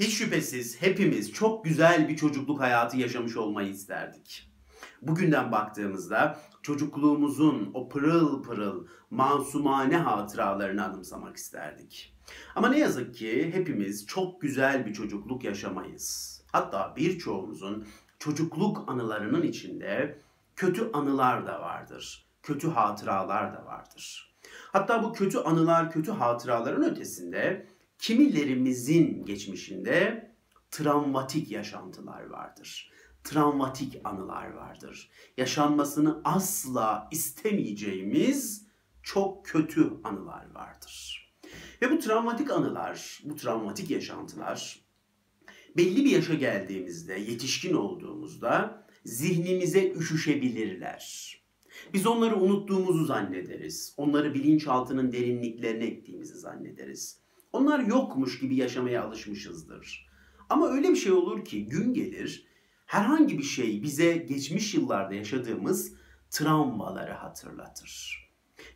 Hiç şüphesiz hepimiz çok güzel bir çocukluk hayatı yaşamış olmayı isterdik. Bugünden baktığımızda çocukluğumuzun o pırıl pırıl masumane hatıralarını anımsamak isterdik. Ama ne yazık ki hepimiz çok güzel bir çocukluk yaşamayız. Hatta birçoğumuzun çocukluk anılarının içinde kötü anılar da vardır. Kötü hatıralar da vardır. Hatta bu kötü anılar, kötü hatıraların ötesinde kimilerimizin geçmişinde travmatik yaşantılar vardır. Travmatik anılar vardır. Yaşanmasını asla istemeyeceğimiz çok kötü anılar vardır. Ve bu travmatik anılar, bu travmatik yaşantılar belli bir yaşa geldiğimizde, yetişkin olduğumuzda zihnimize üşüşebilirler. Biz onları unuttuğumuzu zannederiz. Onları bilinçaltının derinliklerine ektiğimizi zannederiz. Onlar yokmuş gibi yaşamaya alışmışızdır. Ama öyle bir şey olur ki gün gelir herhangi bir şey bize geçmiş yıllarda yaşadığımız travmaları hatırlatır.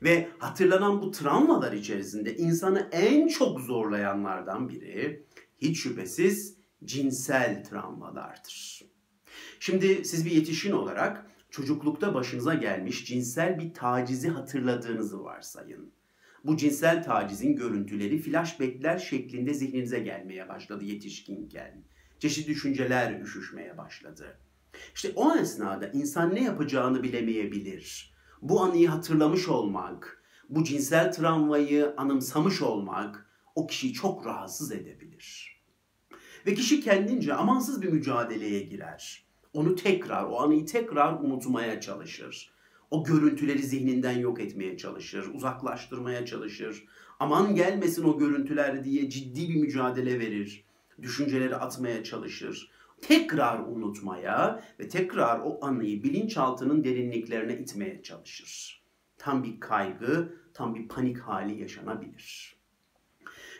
Ve hatırlanan bu travmalar içerisinde insanı en çok zorlayanlardan biri hiç şüphesiz cinsel travmalardır. Şimdi siz bir yetişkin olarak çocuklukta başınıza gelmiş cinsel bir tacizi hatırladığınızı varsayın. Bu cinsel tacizin görüntüleri flashbackler şeklinde zihninize gelmeye başladı yetişkinken. Çeşitli düşünceler üşüşmeye başladı. İşte o esnada insan ne yapacağını bilemeyebilir. Bu anıyı hatırlamış olmak, bu cinsel travmayı anımsamış olmak o kişiyi çok rahatsız edebilir. Ve kişi kendince amansız bir mücadeleye girer. Onu tekrar, o anıyı tekrar unutmaya çalışır. O görüntüleri zihninden yok etmeye çalışır, uzaklaştırmaya çalışır. Aman gelmesin o görüntüler diye ciddi bir mücadele verir. Düşünceleri atmaya çalışır. Tekrar unutmaya ve tekrar o anıyı bilinçaltının derinliklerine itmeye çalışır. Tam bir kaygı, tam bir panik hali yaşanabilir.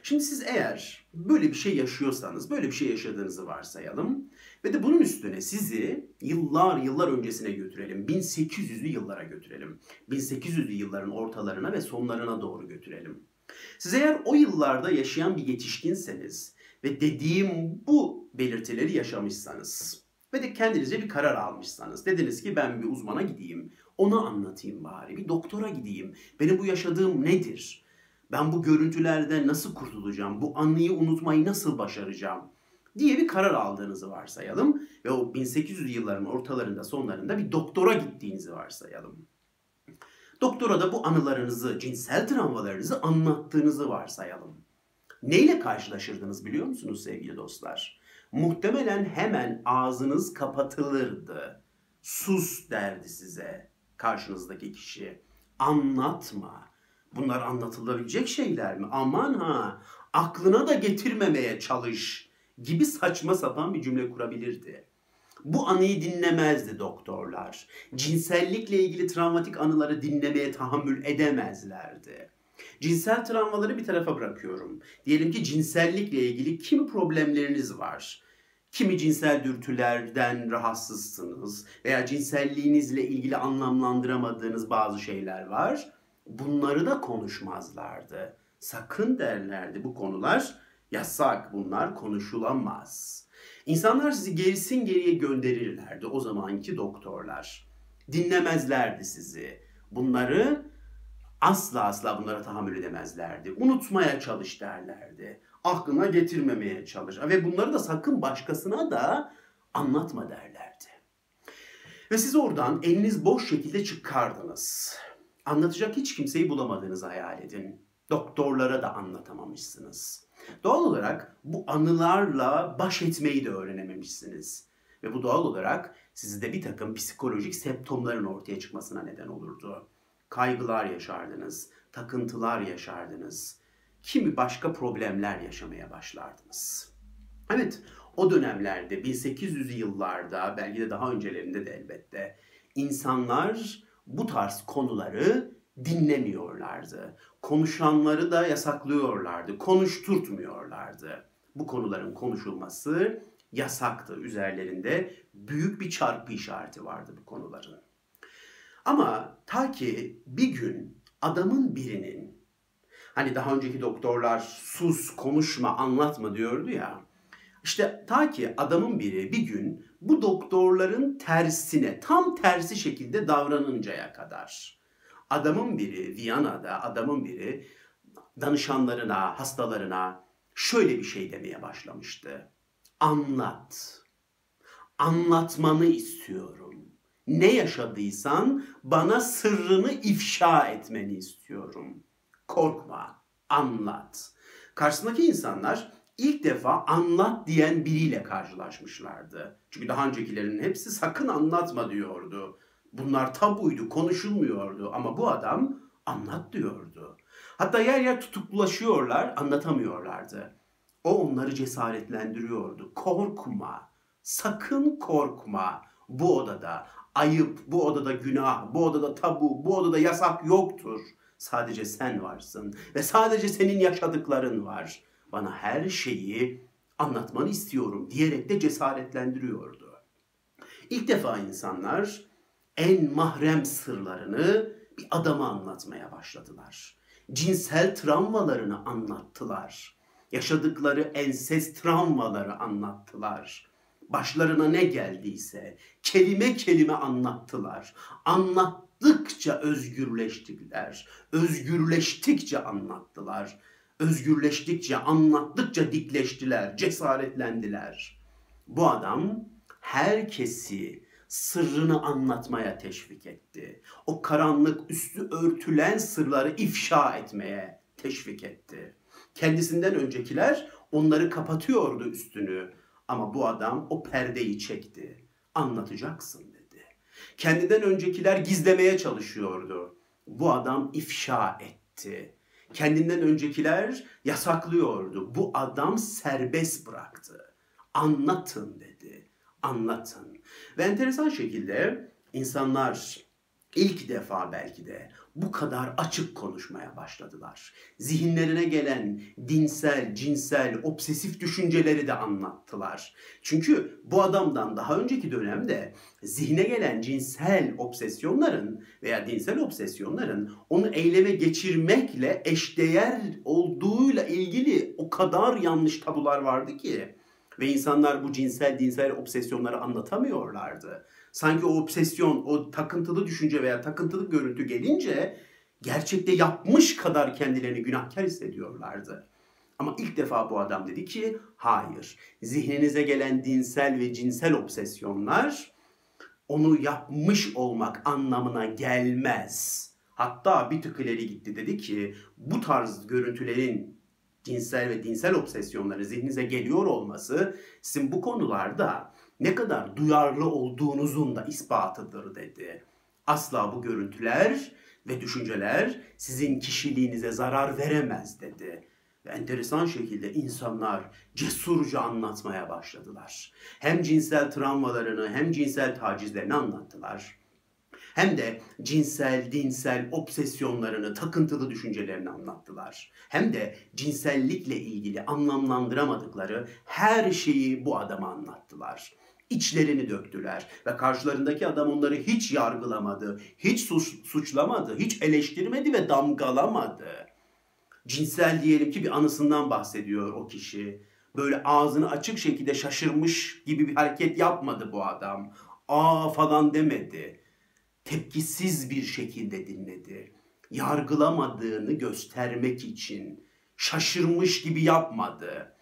Şimdi siz eğer böyle bir şey yaşıyorsanız, böyle bir şey yaşadığınızı varsayalım ve de bunun üstüne sizi yıllar yıllar öncesine götürelim. 1800'lü yıllara götürelim. 1800'lü yılların ortalarına ve sonlarına doğru götürelim. Siz eğer o yıllarda yaşayan bir yetişkinseniz ve dediğim bu belirtileri yaşamışsanız ve de kendinize bir karar almışsanız dediniz ki ben bir uzmana gideyim, onu anlatayım bari, bir doktora gideyim, benim bu yaşadığım nedir? Ben bu görüntülerden nasıl kurtulacağım? Bu anıyı unutmayı nasıl başaracağım? diye bir karar aldığınızı varsayalım ve o 1800 yılların ortalarında sonlarında bir doktora gittiğinizi varsayalım. Doktora da bu anılarınızı, cinsel travmalarınızı anlattığınızı varsayalım. Neyle karşılaşırdınız biliyor musunuz sevgili dostlar? Muhtemelen hemen ağzınız kapatılırdı. Sus derdi size karşınızdaki kişi. Anlatma. Bunlar anlatılabilecek şeyler mi? Aman ha aklına da getirmemeye çalış gibi saçma sapan bir cümle kurabilirdi. Bu anıyı dinlemezdi doktorlar. Cinsellikle ilgili travmatik anıları dinlemeye tahammül edemezlerdi. Cinsel travmaları bir tarafa bırakıyorum. Diyelim ki cinsellikle ilgili kimi problemleriniz var. Kimi cinsel dürtülerden rahatsızsınız veya cinselliğinizle ilgili anlamlandıramadığınız bazı şeyler var. Bunları da konuşmazlardı. Sakın derlerdi bu konular yasak bunlar konuşulamaz. İnsanlar sizi gerisin geriye gönderirlerdi o zamanki doktorlar. Dinlemezlerdi sizi. Bunları asla asla bunlara tahammül edemezlerdi. Unutmaya çalış derlerdi. Aklına getirmemeye çalış. Ve bunları da sakın başkasına da anlatma derlerdi. Ve siz oradan eliniz boş şekilde çıkardınız. Anlatacak hiç kimseyi bulamadığınızı hayal edin. Doktorlara da anlatamamışsınız. Doğal olarak bu anılarla baş etmeyi de öğrenememişsiniz. Ve bu doğal olarak sizde bir takım psikolojik semptomların ortaya çıkmasına neden olurdu. Kaygılar yaşardınız, takıntılar yaşardınız. Kimi başka problemler yaşamaya başlardınız. Evet, o dönemlerde 1800'lü yıllarda belki de daha öncelerinde de elbette insanlar bu tarz konuları dinlemiyorlardı. Konuşanları da yasaklıyorlardı. Konuşturtmuyorlardı. Bu konuların konuşulması yasaktı üzerlerinde. Büyük bir çarpı işareti vardı bu konuların. Ama ta ki bir gün adamın birinin hani daha önceki doktorlar sus, konuşma, anlatma diyordu ya. İşte ta ki adamın biri bir gün bu doktorların tersine, tam tersi şekilde davranıncaya kadar. Adamın biri Viyana'da, adamın biri danışanlarına, hastalarına şöyle bir şey demeye başlamıştı. Anlat. Anlatmanı istiyorum. Ne yaşadıysan bana sırrını ifşa etmeni istiyorum. Korkma, anlat. Karşısındaki insanlar ilk defa anlat diyen biriyle karşılaşmışlardı. Çünkü daha öncekilerin hepsi sakın anlatma diyordu. Bunlar tabuydu, konuşulmuyordu ama bu adam anlat diyordu. Hatta yer yer tutuklaşıyorlar, anlatamıyorlardı. O onları cesaretlendiriyordu. Korkma, sakın korkma. Bu odada ayıp, bu odada günah, bu odada tabu, bu odada yasak yoktur. Sadece sen varsın ve sadece senin yaşadıkların var. Bana her şeyi anlatmanı istiyorum diyerek de cesaretlendiriyordu. İlk defa insanlar en mahrem sırlarını bir adama anlatmaya başladılar. Cinsel travmalarını anlattılar. Yaşadıkları enses travmaları anlattılar. Başlarına ne geldiyse kelime kelime anlattılar. Anlattıkça özgürleştiler. Özgürleştikçe anlattılar. Özgürleştikçe, anlattıkça dikleştiler, cesaretlendiler. Bu adam herkesi sırrını anlatmaya teşvik etti. O karanlık üstü örtülen sırları ifşa etmeye teşvik etti. Kendisinden öncekiler onları kapatıyordu üstünü. Ama bu adam o perdeyi çekti. Anlatacaksın dedi. Kendinden öncekiler gizlemeye çalışıyordu. Bu adam ifşa etti. Kendinden öncekiler yasaklıyordu. Bu adam serbest bıraktı. Anlatın dedi. Anlatın. Ve enteresan şekilde insanlar ilk defa belki de bu kadar açık konuşmaya başladılar. Zihinlerine gelen dinsel, cinsel, obsesif düşünceleri de anlattılar. Çünkü bu adamdan daha önceki dönemde zihne gelen cinsel obsesyonların veya dinsel obsesyonların onu eyleme geçirmekle eşdeğer olduğuyla ilgili o kadar yanlış tabular vardı ki ve insanlar bu cinsel dinsel obsesyonları anlatamıyorlardı. Sanki o obsesyon, o takıntılı düşünce veya takıntılı görüntü gelince gerçekte yapmış kadar kendilerini günahkar hissediyorlardı. Ama ilk defa bu adam dedi ki hayır. Zihninize gelen dinsel ve cinsel obsesyonlar onu yapmış olmak anlamına gelmez. Hatta bir tık ileri gitti dedi ki bu tarz görüntülerin cinsel ve dinsel obsesyonları zihninize geliyor olması sizin bu konularda ne kadar duyarlı olduğunuzun da ispatıdır dedi. Asla bu görüntüler ve düşünceler sizin kişiliğinize zarar veremez dedi. Ve enteresan şekilde insanlar cesurca anlatmaya başladılar. Hem cinsel travmalarını hem cinsel tacizlerini anlattılar hem de cinsel, dinsel obsesyonlarını, takıntılı düşüncelerini anlattılar. Hem de cinsellikle ilgili anlamlandıramadıkları her şeyi bu adama anlattılar. İçlerini döktüler ve karşılarındaki adam onları hiç yargılamadı, hiç suç, suçlamadı, hiç eleştirmedi ve damgalamadı. Cinsel diyelim ki bir anısından bahsediyor o kişi. Böyle ağzını açık şekilde şaşırmış gibi bir hareket yapmadı bu adam. Aa falan demedi tepkisiz bir şekilde dinledi. Yargılamadığını göstermek için şaşırmış gibi yapmadı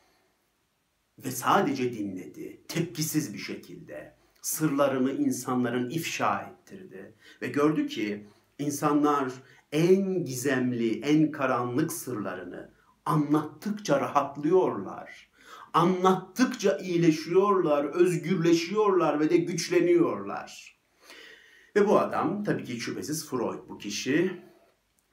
ve sadece dinledi. Tepkisiz bir şekilde sırlarını insanların ifşa ettirdi ve gördü ki insanlar en gizemli, en karanlık sırlarını anlattıkça rahatlıyorlar. Anlattıkça iyileşiyorlar, özgürleşiyorlar ve de güçleniyorlar. Ve bu adam tabii ki şüphesiz Freud bu kişi.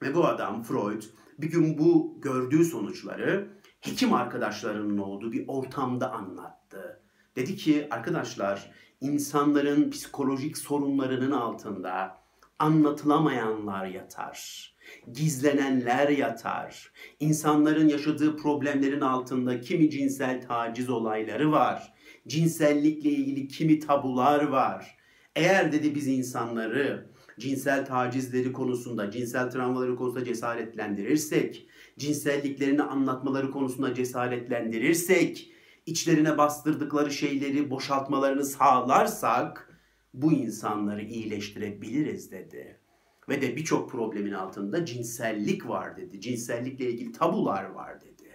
Ve bu adam Freud bir gün bu gördüğü sonuçları hekim arkadaşlarının olduğu bir ortamda anlattı. Dedi ki arkadaşlar insanların psikolojik sorunlarının altında anlatılamayanlar yatar. Gizlenenler yatar. İnsanların yaşadığı problemlerin altında kimi cinsel taciz olayları var. Cinsellikle ilgili kimi tabular var. Eğer dedi biz insanları cinsel tacizleri konusunda, cinsel travmaları konusunda cesaretlendirirsek, cinselliklerini anlatmaları konusunda cesaretlendirirsek, içlerine bastırdıkları şeyleri boşaltmalarını sağlarsak bu insanları iyileştirebiliriz dedi. Ve de birçok problemin altında cinsellik var dedi. Cinsellikle ilgili tabular var dedi.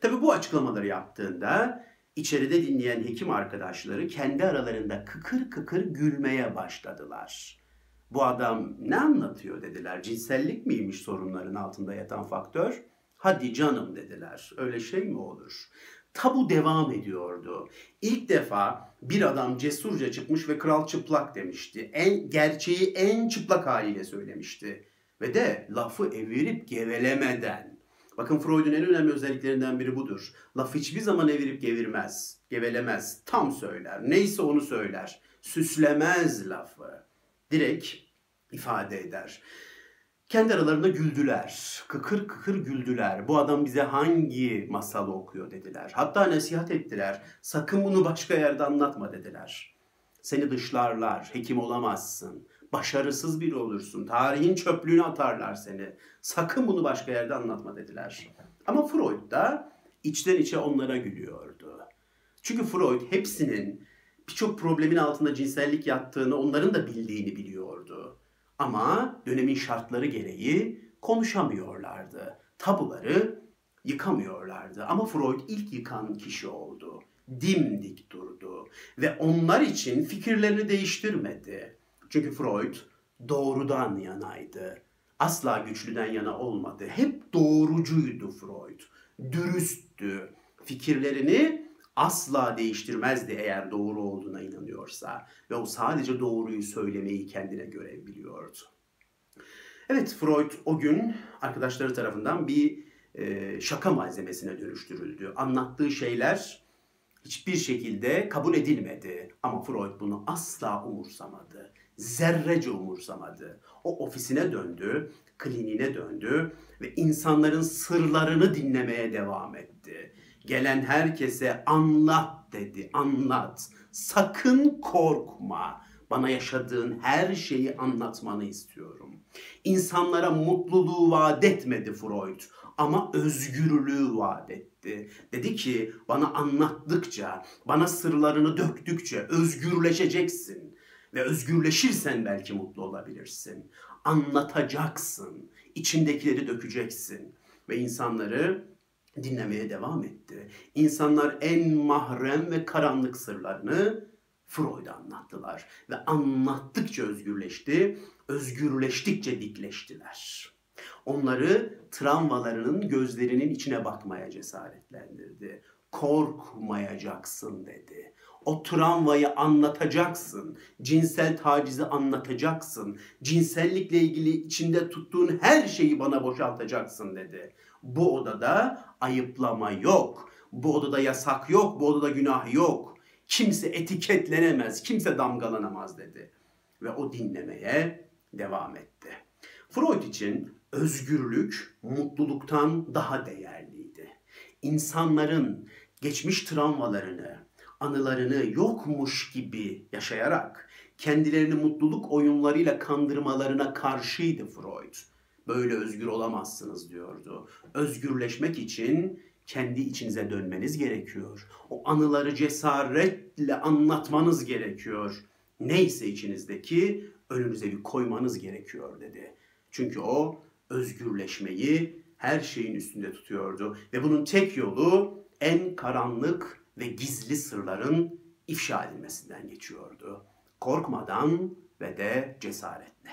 Tabi bu açıklamaları yaptığında içeride dinleyen hekim arkadaşları kendi aralarında kıkır kıkır gülmeye başladılar. Bu adam ne anlatıyor dediler. Cinsellik miymiş sorunların altında yatan faktör? Hadi canım dediler. Öyle şey mi olur? Tabu devam ediyordu. İlk defa bir adam cesurca çıkmış ve kral çıplak demişti. En gerçeği en çıplak haliyle söylemişti. Ve de lafı evirip gevelemeden. Bakın Freud'un en önemli özelliklerinden biri budur. Laf hiçbir zaman evirip gevirmez, gevelemez. Tam söyler. Neyse onu söyler. Süslemez lafı. Direkt ifade eder. Kendi aralarında güldüler. Kıkır kıkır güldüler. Bu adam bize hangi masalı okuyor dediler. Hatta nasihat ettiler. Sakın bunu başka yerde anlatma dediler. Seni dışlarlar, hekim olamazsın. Başarısız biri olursun. Tarihin çöplüğüne atarlar seni. Sakın bunu başka yerde anlatma dediler. Ama Freud da içten içe onlara gülüyordu. Çünkü Freud hepsinin birçok problemin altında cinsellik yattığını, onların da bildiğini biliyordu. Ama dönemin şartları gereği konuşamıyorlardı. Tabuları yıkamıyorlardı. Ama Freud ilk yıkan kişi oldu. Dimdik durdu ve onlar için fikirlerini değiştirmedi. Çünkü Freud doğrudan yanaydı. Asla güçlüden yana olmadı. Hep doğrucuydu Freud. Dürüsttü. Fikirlerini asla değiştirmezdi eğer doğru olduğuna inanıyorsa. Ve o sadece doğruyu söylemeyi kendine görev biliyordu. Evet Freud o gün arkadaşları tarafından bir e, şaka malzemesine dönüştürüldü. Anlattığı şeyler hiçbir şekilde kabul edilmedi. Ama Freud bunu asla umursamadı. Zerrece umursamadı. O ofisine döndü, kliniğine döndü ve insanların sırlarını dinlemeye devam etti. Gelen herkese anlat dedi, anlat. Sakın korkma. Bana yaşadığın her şeyi anlatmanı istiyorum. İnsanlara mutluluğu vaat etmedi Freud ama özgürlüğü vaat etti. Dedi ki bana anlattıkça, bana sırlarını döktükçe özgürleşeceksin. Ve özgürleşirsen belki mutlu olabilirsin. Anlatacaksın, içindekileri dökeceksin. Ve insanları dinlemeye devam etti. İnsanlar en mahrem ve karanlık sırlarını Freud'a anlattılar. Ve anlattıkça özgürleşti, özgürleştikçe dikleştiler. Onları travmalarının gözlerinin içine bakmaya cesaretlendirdi. Korkmayacaksın dedi. O travmayı anlatacaksın. Cinsel tacizi anlatacaksın. Cinsellikle ilgili içinde tuttuğun her şeyi bana boşaltacaksın dedi. Bu odada ayıplama yok. Bu odada yasak yok. Bu odada günah yok. Kimse etiketlenemez. Kimse damgalanamaz dedi. Ve o dinlemeye devam etti. Freud için özgürlük mutluluktan daha değerliydi. İnsanların geçmiş travmalarını, anılarını yokmuş gibi yaşayarak kendilerini mutluluk oyunlarıyla kandırmalarına karşıydı Freud. Böyle özgür olamazsınız diyordu. Özgürleşmek için kendi içinize dönmeniz gerekiyor. O anıları cesaretle anlatmanız gerekiyor. Neyse içinizdeki önünüze bir koymanız gerekiyor dedi. Çünkü o özgürleşmeyi her şeyin üstünde tutuyordu ve bunun tek yolu en karanlık ve gizli sırların ifşa edilmesinden geçiyordu. Korkmadan ve de cesaretle.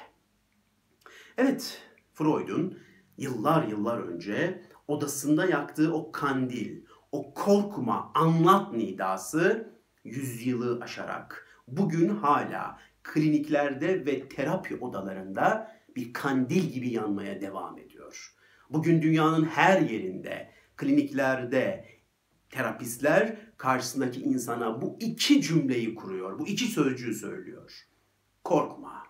Evet, Freud'un yıllar yıllar önce odasında yaktığı o kandil, o korkma, anlat nidası yüzyılı aşarak bugün hala kliniklerde ve terapi odalarında bir kandil gibi yanmaya devam ediyor. Bugün dünyanın her yerinde, kliniklerde terapistler karşısındaki insana bu iki cümleyi kuruyor. Bu iki sözcüğü söylüyor. Korkma,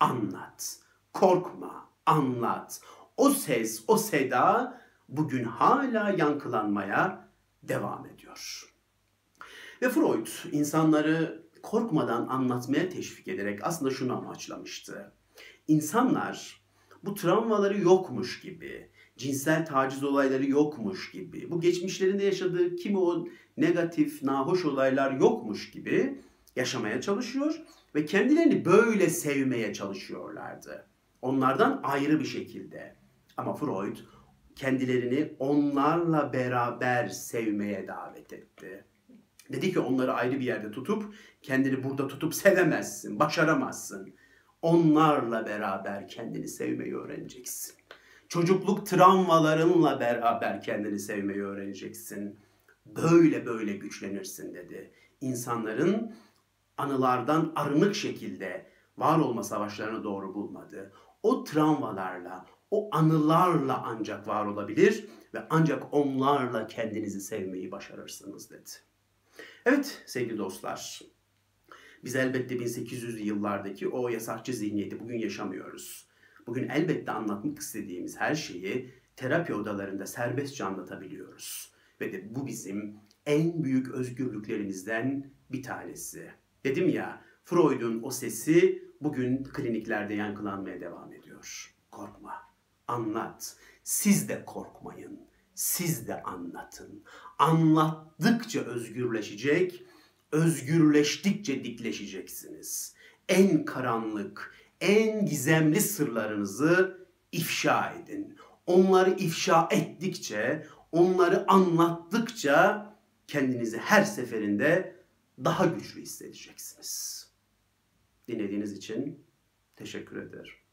anlat. Korkma, anlat. O ses, o seda bugün hala yankılanmaya devam ediyor. Ve Freud insanları korkmadan anlatmaya teşvik ederek aslında şunu amaçlamıştı. İnsanlar bu travmaları yokmuş gibi, cinsel taciz olayları yokmuş gibi, bu geçmişlerinde yaşadığı kimi o negatif, nahoş olaylar yokmuş gibi yaşamaya çalışıyor ve kendilerini böyle sevmeye çalışıyorlardı. Onlardan ayrı bir şekilde. Ama Freud kendilerini onlarla beraber sevmeye davet etti. Dedi ki onları ayrı bir yerde tutup kendini burada tutup sevemezsin, başaramazsın. Onlarla beraber kendini sevmeyi öğreneceksin. Çocukluk travmalarınla beraber kendini sevmeyi öğreneceksin. Böyle böyle güçlenirsin dedi. İnsanların anılardan arınık şekilde var olma savaşlarını doğru bulmadı. O travmalarla, o anılarla ancak var olabilir ve ancak onlarla kendinizi sevmeyi başarırsınız dedi. Evet sevgili dostlar, biz elbette 1800'lü yıllardaki o yasakçı zihniyeti bugün yaşamıyoruz. Bugün elbette anlatmak istediğimiz her şeyi terapi odalarında serbestçe anlatabiliyoruz. Ve de bu bizim en büyük özgürlüklerimizden bir tanesi. Dedim ya, Freud'un o sesi bugün kliniklerde yankılanmaya devam ediyor. Korkma, anlat. Siz de korkmayın. Siz de anlatın. Anlattıkça özgürleşecek, özgürleştikçe dikleşeceksiniz. En karanlık, en gizemli sırlarınızı ifşa edin. Onları ifşa ettikçe, onları anlattıkça kendinizi her seferinde daha güçlü hissedeceksiniz. Dinlediğiniz için teşekkür ederim.